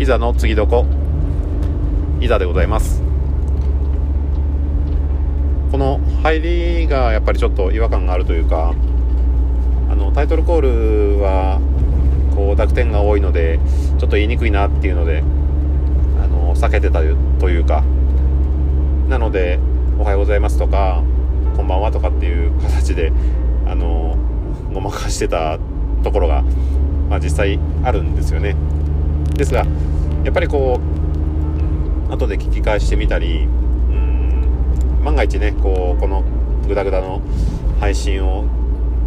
いざの次どこ？いざでございます。この入りがやっぱりちょっと違和感があるというかあのタイトルコールはこう濁点が多いのでちょっと言いにくいなっていうのであの避けてたというかなので「おはようございます」とか「こんばんは」とかっていう形であのごまかしてたところが、まあ、実際あるんですよね。ですがやっぱりこう後で聞き返してみたり万が一ねこうこのグダグダの配信を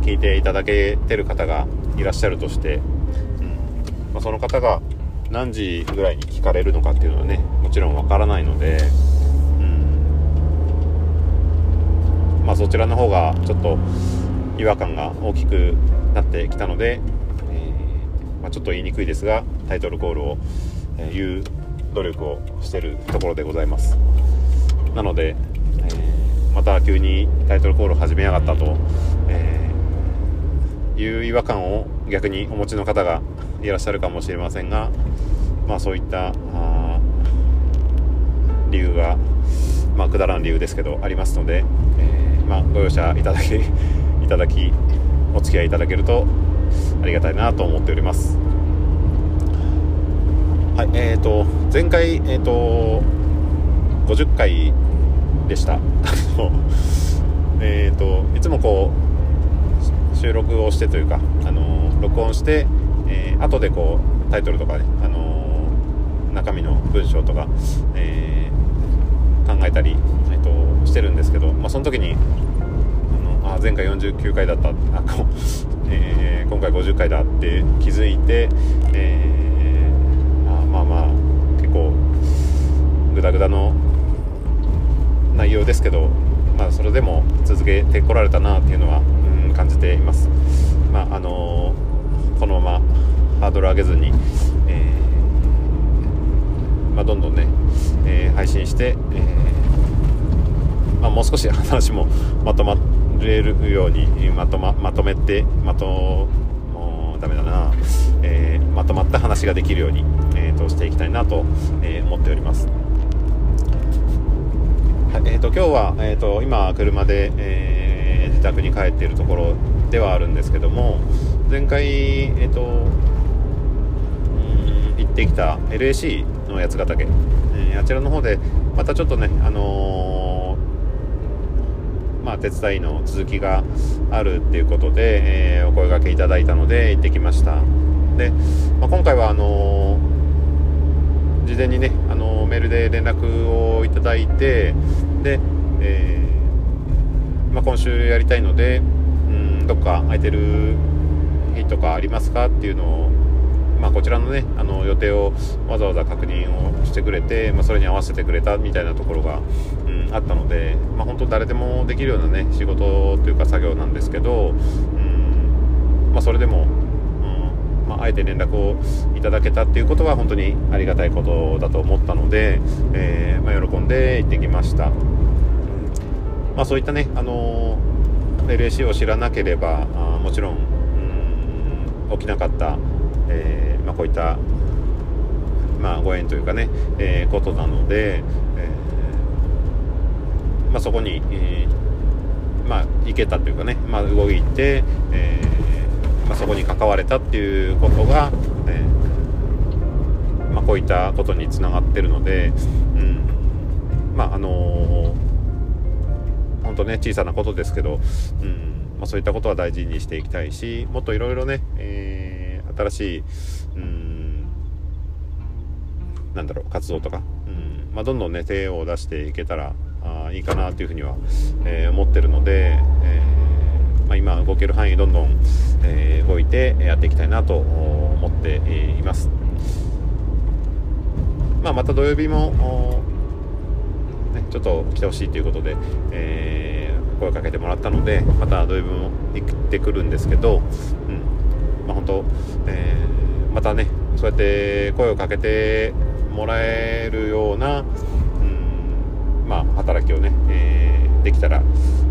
聞いていただけてる方がいらっしゃるとして、うんまあ、その方が何時ぐらいに聞かれるのかっていうのはねもちろんわからないので、うんまあ、そちらの方がちょっと違和感が大きくなってきたので、ちょっと言いにくいですがタイトルコールを言う努力をしてるところでございますなのでまた急にタイトルコールを始めやがったと、えー、いう違和感を逆にお持ちの方がいらっしゃるかもしれませんが、まあ、そういった理由が、まあ、くだらん理由ですけどありますので、えー、まあ、ご容赦いただきいただきお付き合いいただけるとありがたいなと思っております。はい、えーと、前回、えーと、50回でした。えっといつもこう収録をしてというか、あの録音して、えー、後でこうタイトルとかね、あの中身の文章とか、え、考えたり、えーと、してるんですけど、まあ、その時にあのあ前回49回だった。あこ、え、今回50回だって気づいて、えー、まあまあ結構グダグダの内容ですけど、まあ、それでも続けてこられたなっていうのは、うん、感じています。まああのー、このままハードル上げずに、えー、まあ、どんどんね、えー、配信して、えまあ、もう少し話もまとまれるようにまとままとめてまともうダメだな、えまとまった話ができるように、えー、としていきたいなと、え思っております。はえーと、今日は、えーと、今車で、えー、自宅に帰っているところではあるんですけども前回、えーと、行ってきた LAC の八ヶ岳、えー、あちらの方でまたちょっとね、あのー、まあ、手伝いの続きがあるっていうことで、えー、お声がけいただいたので行ってきました。で、まあ、今回はあのー事前にね、あのメールで連絡をいただいてで、え、まあ、今週やりたいので、うん、どっか空いてる日とかありますかっていうのを、まあ、こちらのねあの予定をわざわざ確認をしてくれて、まあ、それに合わせてくれたみたいなところが、うん、あったので、まあ、本当誰でもできるようなね仕事というか作業なんですけど、うんまあ、それでもうんまあ、あえて連絡をいただけたっていうことは本当にありがたいことだと思ったので、えー、まあ、喜んで行ってきました、まあ、そういったね、あの LAC を知らなければあもちろん起きなかった、えー、こういった、まあ、ご縁というかね、えー、ことなので、えまそこに、えまあ、行けたというかね、まあ、動いて、えまあ、そこに関われたっていうことが、え、まあ、こういったことにつながってるので、うんまああのー、本当ね小さなことですけど、うんまあ、そういったことは大事にしていきたいしもっといろいろね、えー、新しい、うん、なんだろう活動とか、うんまあ、どんどんね手を出していけたらあいいかなというふうには、えー、思ってるので、えまあ、今動ける範囲どんどん、えー、動いてやっていきたいなと思っています、まあ、また土曜日も、ね、ちょっと来てほしいということで、えー、声かけてもらったのでまた土曜日も行ってくるんですけど、うんまあ、本当、えー、またねそうやって声をかけてもらえるような、うんまあ、働きをね、えー、できたら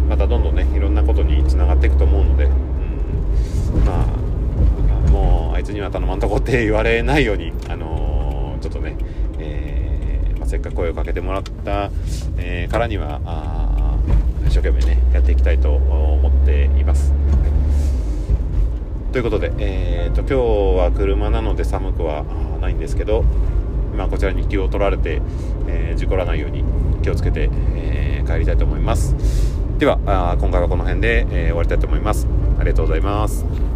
またどんどんねいろんなことにつながっていくと思うので、うん、まあもうあいつには頼まんとこって言われないように、あのちょっとね、えー、まあ、せっかく声をかけてもらった、えからにはあ一生懸命ねやっていきたいと思っています。ということで、えーと、今日は車なので寒くはないんですけど、まあ、こちらに気を取られて、えー、事故らないように気をつけて、えー、帰りたいと思います。ではあ今回はこの辺で、えー、終わりたいと思います。ありがとうございます。